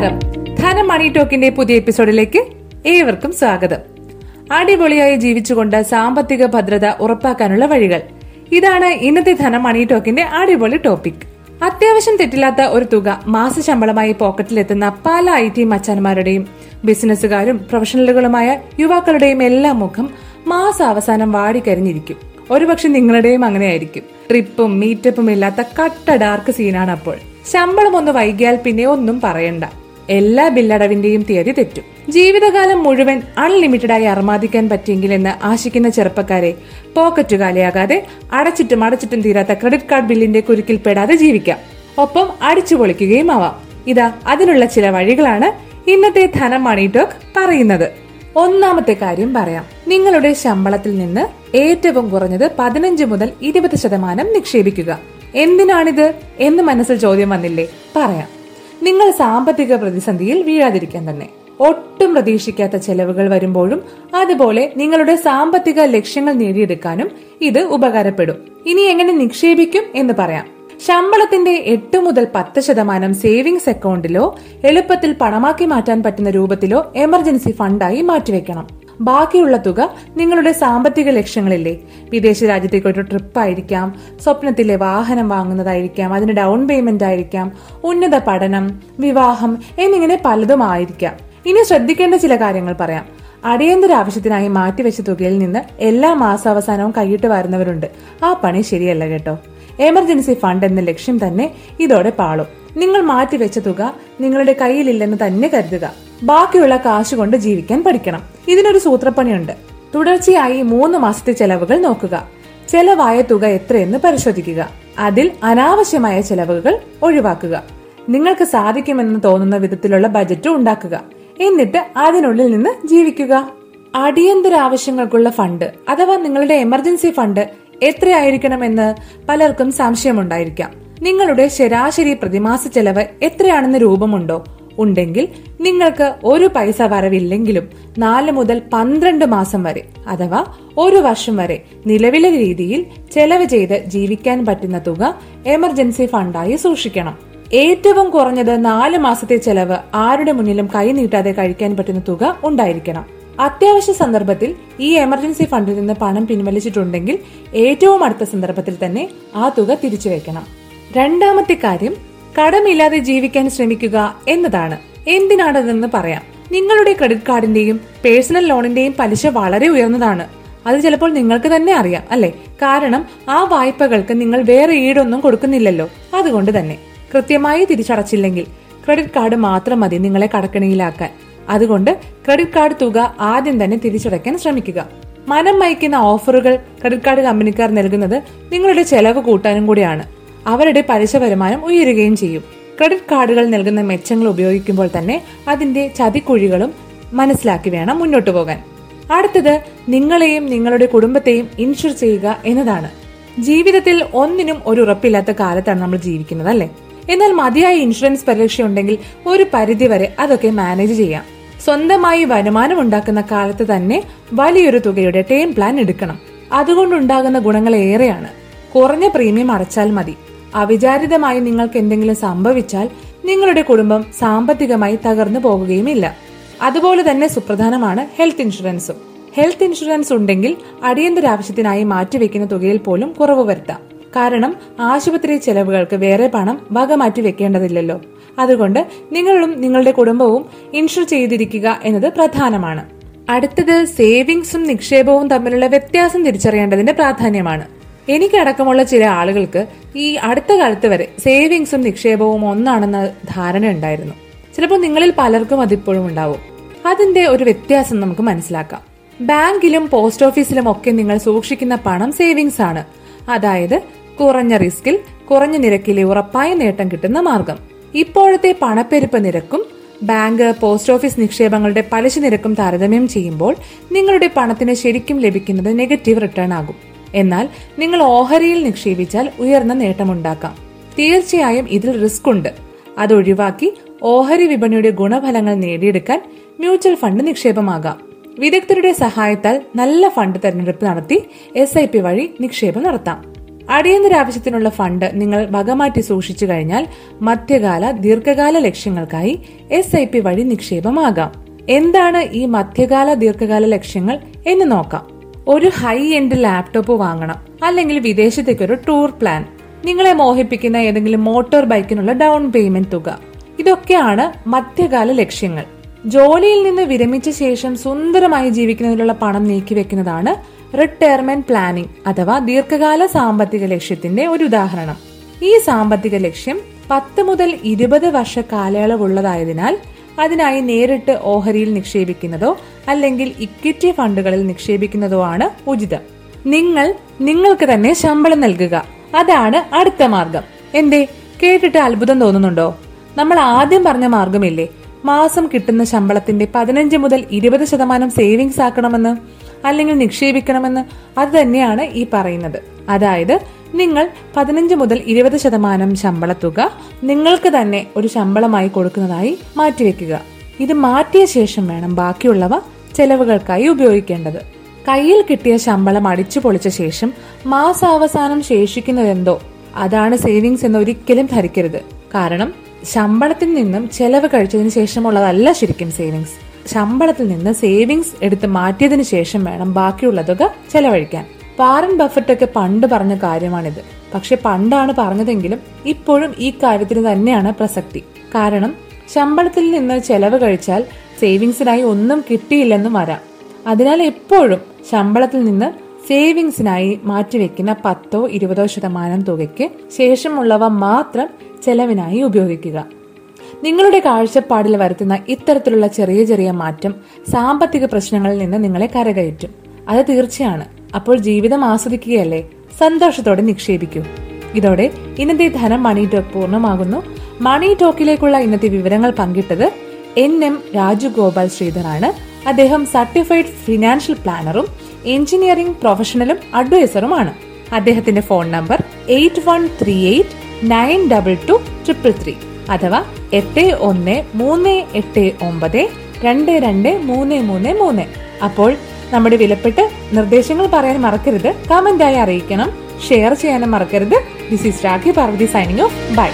നമസ്കാരം. ധനം മണി ടോക്കിന്റെ പുതിയ എപ്പിസോഡിലേക്ക് ഏവർക്കും സ്വാഗതം. അടിപൊളിയായി ജീവിച്ചുകൊണ്ട് സാമ്പത്തിക ഭദ്രത ഉറപ്പാക്കാനുള്ള വഴികൾ. ഇതാണ് ഇന്നത്തെ ധനം മണി ടോക്കിന്റെ അടിപൊളി ടോപ്പിക്. അത്യാവശ്യം തെറ്റില്ലാത്ത ഒരു തുക മാസ ശമ്പളമായി പോക്കറ്റിലെത്തുന്ന പല ഐ ടി മച്ചാന്മാരുടെയും ബിസിനസ്സുകാരും പ്രൊഫഷണലുകളുമായ യുവാക്കളുടെയും എല്ലാ മുഖം മാസാവസാനം വാടിക്കരിഞ്ഞിരിക്കും. ഒരുപക്ഷെ നിങ്ങളുടെയും അങ്ങനെയായിരിക്കും. ട്രിപ്പും മീറ്റപ്പും ഇല്ലാത്ത കട്ട ഡാർക്ക് സീനാണ് അപ്പോൾ. ശമ്പളം ഒന്ന് വൈകിയാൽ പിന്നെ ഒന്നും പറയണ്ട. എല്ലാ ബില്ലടവിന്റെയും തീയതി തെറ്റും. ജീവിതകാലം മുഴുവൻ അൺലിമിറ്റഡായി അർമാദിക്കാൻ പറ്റിയെങ്കിൽ എന്ന് ആശിക്കുന്ന ചെറുപ്പക്കാരെ പോക്കറ്റ് കാലിയാകാതെ അടച്ചിട്ടും അടച്ചിട്ടും തീരാത്ത ക്രെഡിറ്റ് കാർഡ് ബില്ലിന്റെ കുരുക്കിൽ പെടാതെ ജീവിക്കാം. ഒപ്പം അടിച്ചു പൊളിക്കുകയും ആവാം. ഇതാ അതിനുള്ള ചില വഴികളാണ് ഇന്നത്തെ ധനം മണി ടോക്ക് പറയുന്നത്. ഒന്നാമത്തെ കാര്യം പറയാം. നിങ്ങളുടെ ശമ്പളത്തിൽ നിന്ന് ഏറ്റവും കുറഞ്ഞത് പതിനഞ്ച് മുതൽ ഇരുപത് ശതമാനം നിക്ഷേപിക്കുക. എന്തിനാണിത്? എന്ന് മനസ്സിൽ ചോദ്യം വന്നില്ലേ? പറയാം. നിങ്ങൾ സാമ്പത്തിക പ്രതിസന്ധിയിൽ വീഴാതിരിക്കാൻ തന്നെ. ഒട്ടും പ്രതീക്ഷിക്കാത്ത ചെലവുകൾ വരുമ്പോഴും അതുപോലെ നിങ്ങളുടെ സാമ്പത്തിക ലക്ഷ്യങ്ങൾ നേടിയെടുക്കാനും ഇത് ഉപകാരപ്പെടും. ഇനി എങ്ങനെ നിക്ഷേപിക്കും എന്ന് പറയാം. ശമ്പളത്തിന്റെ എട്ട് മുതൽ പത്ത് ശതമാനം സേവിങ്സ് അക്കൗണ്ടിലോ എളുപ്പത്തിൽ പണമാക്കി മാറ്റാൻ പറ്റുന്ന രൂപത്തിലോ എമർജൻസി ഫണ്ടായി മാറ്റിവെക്കണം. ബാക്കിയുള്ള തുക നിങ്ങളുടെ സാമ്പത്തിക ലക്ഷ്യങ്ങളില്ലേ? വിദേശ രാജ്യത്തേക്ക് ഒരു ട്രിപ്പ് ആയിരിക്കാം സ്വപ്നത്തിലെ വാഹനം വാങ്ങുന്നതായിരിക്കാം അതിന് ഡൗൺ പേയ്മെന്റ് ആയിരിക്കാം ഉന്നത പഠനം വിവാഹം എന്നിങ്ങനെ പലതും ആയിരിക്കാം. ഇനി ശ്രദ്ധിക്കേണ്ട ചില കാര്യങ്ങൾ പറയാം. അടിയന്തര ആവശ്യത്തിനായി മാറ്റിവെച്ച തുകയിൽ നിന്ന് എല്ലാ മാസാവസാനവും കൈയിട്ട് വരുന്നവരുണ്ട്. ആ പണി ശരിയല്ല കേട്ടോ. എമർജൻസി ഫണ്ട് എന്ന ലക്ഷ്യം തന്നെ ഇതോടെ പാളും. നിങ്ങൾ മാറ്റിവെച്ച തുക നിങ്ങളുടെ കയ്യിലില്ലെന്ന് തന്നെ കരുതുക. ബാക്കിയുള്ള കാശ് കൊണ്ട് ജീവിക്കാൻ പഠിക്കണം. ഇതിനൊരു സൂത്രപ്പണിയുണ്ട്. തുടർച്ചയായി മൂന്ന് മാസത്തെ ചെലവുകൾ നോക്കുക. ചെലവായ തുക എത്രയെന്ന് പരിശോധിക്കുക. അതിൽ അനാവശ്യമായ ചെലവുകൾ ഒഴിവാക്കുക. നിങ്ങൾക്ക് സാധിക്കുമെന്ന് തോന്നുന്ന വിധത്തിലുള്ള ബജറ്റ് ഉണ്ടാക്കുക. എന്നിട്ട് അതിനുള്ളിൽ നിന്ന് ജീവിക്കുക. അടിയന്തര ആവശ്യങ്ങൾക്കുള്ള ഫണ്ട് അഥവാ നിങ്ങളുടെ എമർജൻസി ഫണ്ട് എത്രയായിരിക്കണമെന്ന് പലർക്കും സംശയമുണ്ടായിരിക്കാം. നിങ്ങളുടെ ശരാശരി പ്രതിമാസ ചെലവ് എത്രയാണെന്ന് രൂപമുണ്ടോ? ഉണ്ടെങ്കിൽ നിങ്ങൾക്ക് ഒരു പൈസ വരവില്ലെങ്കിലും നാല് മുതൽ പന്ത്രണ്ട് മാസം വരെ അഥവാ ഒരു വർഷം വരെ നിലവിലെ രീതിയിൽ ചെലവ് ചെയ്ത് ജീവിക്കാൻ പറ്റുന്ന തുക എമർജൻസി ഫണ്ടായി സൂക്ഷിക്കണം. ഏറ്റവും കുറഞ്ഞത് നാല് മാസത്തെ ചെലവ് ആരുടെ മുന്നിലും കൈ നീട്ടാതെ കഴിക്കാൻ പറ്റുന്ന തുക ഉണ്ടായിരിക്കണം. അത്യാവശ്യ സന്ദർഭത്തിൽ ഈ എമർജൻസി ഫണ്ടിൽ നിന്ന് പണം പിൻവലിച്ചിട്ടുണ്ടെങ്കിൽ ഏറ്റവും അടുത്ത സന്ദർഭത്തിൽ തന്നെ ആ തുക തിരിച്ചു വെക്കണം. രണ്ടാമത്തെ കാര്യം കടമില്ലാതെ ജീവിക്കാൻ ശ്രമിക്കുക എന്നതാണ്. എന്തിനാണതെന്ന് പറയാം. നിങ്ങളുടെ ക്രെഡിറ്റ് കാർഡിന്റെയും പേഴ്സണൽ ലോണിന്റെയും പലിശ വളരെ ഉയർന്നതാണ്. അത് ചിലപ്പോൾ നിങ്ങൾക്ക് തന്നെ അറിയാം അല്ലെ? കാരണം ആ വായ്പകൾക്ക് നിങ്ങൾ വേറെ ഈടൊന്നും കൊടുക്കുന്നില്ലല്ലോ. അതുകൊണ്ട് തന്നെ. കൃത്യമായി തിരിച്ചടച്ചില്ലെങ്കിൽ ക്രെഡിറ്റ് കാർഡ് മാത്രം മതി നിങ്ങളെ കടക്കണിയിലാക്കാൻ. അതുകൊണ്ട് ക്രെഡിറ്റ് കാർഡ് തുക ആദ്യം തന്നെ തിരിച്ചടയ്ക്കാൻ ശ്രമിക്കുക. മനം മയക്കുന്ന ഓഫറുകൾ ക്രെഡിറ്റ് കാർഡ് കമ്പനിക്കാർ നൽകുന്നത് നിങ്ങളുടെ ചെലവ് കൂട്ടാനും കൂടിയാണ്. അവരുടെ പലിശ വരുമാനം ഉയരുകയും ചെയ്യും. ക്രെഡിറ്റ് കാർഡുകൾ നൽകുന്ന മെച്ചങ്ങൾ ഉപയോഗിക്കുമ്പോൾ തന്നെ അതിന്റെ ചതിക്കുഴികളും മനസ്സിലാക്കി വേണം മുന്നോട്ടു പോകാൻ. അടുത്തത് നിങ്ങളെയും നിങ്ങളുടെ കുടുംബത്തെയും ഇൻഷുർ ചെയ്യുക എന്നതാണ്. ജീവിതത്തിൽ ഒന്നിനും ഒരു ഉറപ്പില്ലാത്ത കാലത്താണ് നമ്മൾ ജീവിക്കുന്നത് അല്ലേ? എന്നാൽ മതിയായ ഇൻഷുറൻസ് പരിരക്ഷ ഉണ്ടെങ്കിൽ ഒരു പരിധിവരെ അതൊക്കെ മാനേജ് ചെയ്യാം. സ്വന്തമായി വരുമാനം ഉണ്ടാക്കുന്ന കാലത്ത് തന്നെ വലിയൊരു തുകയുടെ ടേം പ്ലാൻ എടുക്കണം. അതുകൊണ്ടുണ്ടാകുന്ന ഗുണങ്ങൾ ഏറെയാണ്. കുറഞ്ഞ പ്രീമിയം അടച്ചാൽ മതി. അവിചാരിതമായി നിങ്ങൾക്ക് എന്തെങ്കിലും സംഭവിച്ചാൽ നിങ്ങളുടെ കുടുംബം സാമ്പത്തികമായി തകർന്നു പോകുകയുമില്ല. അതുപോലെ തന്നെ സുപ്രധാനമാണ് ഹെൽത്ത് ഇൻഷുറൻസും. ഹെൽത്ത് ഇൻഷുറൻസ് ഉണ്ടെങ്കിൽ അടിയന്തര ആവശ്യത്തിനായി മാറ്റിവെക്കുന്ന തുകയിൽ പോലും കുറവ് വരുത്താം. കാരണം ആശുപത്രി ചെലവുകൾക്ക് വേറെ പണം വക മാറ്റി വെക്കേണ്ടതില്ലല്ലോ. അതുകൊണ്ട് നിങ്ങളും നിങ്ങളുടെ കുടുംബവും ഇൻഷുർ ചെയ്തിരിക്കുക എന്നത് പ്രധാനമാണ്. അടുത്തത് സേവിങ്സും നിക്ഷേപവും തമ്മിലുള്ള വ്യത്യാസം തിരിച്ചറിയേണ്ടതിന്റെ പ്രാധാന്യമാണ്. എനിക്കടക്കമുള്ള ചില ആളുകൾക്ക് ഈ അടുത്ത കാലത്ത് വരെ സേവിങ്സും നിക്ഷേപവും ഒന്നാണെന്ന ധാരണ ഉണ്ടായിരുന്നു. ചിലപ്പോൾ നിങ്ങളിൽ പലർക്കും അതിപ്പോഴും ഉണ്ടാവും. അതിന്റെ ഒരു വ്യത്യാസം നമുക്ക് മനസ്സിലാക്കാം. ബാങ്കിലും പോസ്റ്റ് ഓഫീസിലും ഒക്കെ നിങ്ങൾ സൂക്ഷിക്കുന്ന പണം സേവിങ്സ് ആണ്. അതായത് കുറഞ്ഞ റിസ്കിൽ കുറഞ്ഞ നിരക്കിലെ ഉറപ്പായ നേട്ടം കിട്ടുന്ന മാർഗം. ഇപ്പോഴത്തെ പണപ്പെരുപ്പ് നിരക്കും ബാങ്ക് പോസ്റ്റ് ഓഫീസ് നിക്ഷേപങ്ങളുടെ പലിശ നിരക്കും താരതമ്യം ചെയ്യുമ്പോൾ നിങ്ങളുടെ പണത്തിന് ശരിക്കും ലഭിക്കുന്നത് നെഗറ്റീവ് റിട്ടേൺ ആകും. എന്നാൽ നിങ്ങൾ ഓഹരിയിൽ നിക്ഷേപിച്ചാൽ ഉയർന്ന നേട്ടമുണ്ടാക്കാം. തീർച്ചയായും ഇതിൽ റിസ്ക് ഉണ്ട്. അത് ഒഴിവാക്കി ഓഹരി വിപണിയുടെ ഗുണഫലങ്ങൾ നേടിയെടുക്കാൻ മ്യൂച്വൽ ഫണ്ട് നിക്ഷേപമാകാം. വിദഗ്ധരുടെ സഹായത്താൽ നല്ല ഫണ്ട് തെരഞ്ഞെടുപ്പ് നടത്തി എസ് ഐ പി വഴി നിക്ഷേപം നടത്താം. അടിയന്തര ആവശ്യത്തിനുള്ള ഫണ്ട് നിങ്ങൾ വകമാറ്റി സൂക്ഷിച്ചു കഴിഞ്ഞാൽ മധ്യകാല ദീർഘകാല ലക്ഷ്യങ്ങൾക്കായി എസ് ഐ പി വഴി നിക്ഷേപമാകാം. എന്താണ് ഈ മധ്യകാല ദീർഘകാല ലക്ഷ്യങ്ങൾ എന്ന് നോക്കാം. ഒരു ഹൈ എൻഡ് ലാപ്ടോപ്പ് വാങ്ങണം. അല്ലെങ്കിൽ വിദേശത്തേക്ക് ഒരു ടൂർ പ്ലാൻ നിങ്ങളെ മോഹിപ്പിക്കുന്ന ഏതെങ്കിലും മോട്ടോർ ബൈക്കിനുള്ള ഡൗൺ പേയ്മെന്റ് തുക. ഇതൊക്കെയാണ് മധ്യകാല ലക്ഷ്യങ്ങൾ. ജോലിയിൽ നിന്ന് വിരമിച്ച ശേഷം സുന്ദരമായി ജീവിക്കുന്നതിനുള്ള പണം നീക്കിവെക്കുന്നതാണ് റിട്ടയർമെന്റ് പ്ലാനിംഗ് അഥവാ ദീർഘകാല സാമ്പത്തിക ലക്ഷ്യത്തിന്റെ ഒരു ഉദാഹരണം. ഈ സാമ്പത്തിക ലക്ഷ്യം പത്ത് മുതൽ ഇരുപത് വർഷ കാലയളവുള്ളതായതിനാൽ അതിനായി നേരിട്ട് ഓഹരിയിൽ നിക്ഷേപിക്കുന്നതോ അല്ലെങ്കിൽ ഇക്വിറ്റി ഫണ്ടുകളിൽ നിക്ഷേപിക്കുന്നതോ ആണ് ഉചിതം. നിങ്ങൾ നിങ്ങൾക്ക് തന്നെ ശമ്പളം നൽകുക. അതാണ് അടുത്ത മാർഗം. എന്തേ? കേട്ടിട്ട് അത്ഭുതം തോന്നുന്നുണ്ടോ? നമ്മൾ ആദ്യം പറഞ്ഞ മാർഗമില്ലേ? മാസം കിട്ടുന്ന ശമ്പളത്തിന്റെ പതിനഞ്ച് മുതൽ ഇരുപത് ശതമാനം സേവിങ്സ് ആക്കണമെന്ന് അല്ലെങ്കിൽ നിക്ഷേപിക്കണമെന്ന് അത് തന്നെയാണ് ഈ പറയുന്നത്. അതായത് നിങ്ങൾ പതിനഞ്ച് മുതൽ ഇരുപത് ശതമാനം ശമ്പളത്തുക നിങ്ങൾക്ക് തന്നെ ഒരു ശമ്പളമായി കൊടുക്കുന്നതായി മാറ്റിവെക്കുക. ഇത് മാറ്റിയ ശേഷം വേണം ബാക്കിയുള്ളവ ചെലവുകൾക്കായി ഉപയോഗിക്കേണ്ടത്. കയ്യിൽ കിട്ടിയ ശമ്പളം അടിച്ചു പൊളിച്ച ശേഷം മാസാവസാനം ശേഷിക്കുന്നതെന്തോ. അതാണ് സേവിങ്സ് എന്ന് ഒരിക്കലും ധരിക്കരുത്. കാരണം ശമ്പളത്തിൽ നിന്നും ചെലവ് കഴിച്ചതിന് ശേഷമുള്ളതല്ല ശരിക്കും സേവിങ്സ്. ശമ്പളത്തിൽ നിന്ന് സേവിങ്സ് എടുത്ത് മാറ്റിയതിനു ശേഷം വേണം ബാക്കിയുള്ള തുക ചെലവഴിക്കാൻ. വാറൻ ബഫറ്റ് ഒക്കെ പണ്ട് പറഞ്ഞ കാര്യമാണിത്. പക്ഷെ പണ്ടാണ് പറഞ്ഞതെങ്കിലും ഇപ്പോഴും ഈ കാര്യത്തിന് തന്നെയാണ് പ്രസക്തി. കാരണം ശമ്പളത്തിൽ നിന്ന് ചെലവ് കഴിച്ചാൽ സേവിങ്സിനായി ഒന്നും കിട്ടിയില്ലെന്നും വരാം. അതിനാൽ എപ്പോഴും ശമ്പളത്തിൽ നിന്ന് സേവിങ്സിനായി മാറ്റിവെക്കുന്ന പത്തോ ഇരുപതോ ശതമാനം തുകയ്ക്ക് ശേഷമുള്ളവ മാത്രം ചെലവിനായി ഉപയോഗിക്കുക. നിങ്ങളുടെ കാഴ്ചപ്പാടിൽ വരുത്തുന്ന ഇത്തരത്തിലുള്ള ചെറിയ ചെറിയ മാറ്റം സാമ്പത്തിക പ്രശ്നങ്ങളിൽ നിന്ന് നിങ്ങളെ കരകയറ്റും. അത് തീർച്ചയാണ്. അപ്പോൾ ജീവിതം ആസ്വദിക്കുകയല്ലേ? സന്തോഷത്തോടെ നിക്ഷേപിക്കൂ. ഇതോടെ ഇന്നത്തെ ധനം മണി ടോക്ക് പൂർണമാകുന്നു. മണി ടോക്കിലേക്കുള്ള ഇന്നത്തെ വിവരങ്ങൾ പങ്കിട്ടത് എൻ എം രാജുഗോപാൽ ശ്രീധറാണ് അദ്ദേഹം സർട്ടിഫൈഡ് ഫിനാൻഷ്യൽ പ്ലാനറും എഞ്ചിനീയറിംഗ് പ്രൊഫഷണലും അഡ്വൈസറുമാണ് അദ്ദേഹത്തിന്റെ phone number eight one three eight nine double two triple three അഥവാ എട്ട് ഒന്ന് മൂന്ന് എട്ട് ഒമ്പത് രണ്ട് രണ്ട് മൂന്ന് മൂന്ന് മൂന്ന്. അപ്പോൾ നമ്മുടെ വിലപ്പെട്ട് നിർദ്ദേശങ്ങൾ പറയാൻ മറക്കരുത്. കമന്റായി അറിയിക്കണം. ഷെയർ ചെയ്യാനും മറക്കരുത്. This is Rakhi Parvathy signing off bye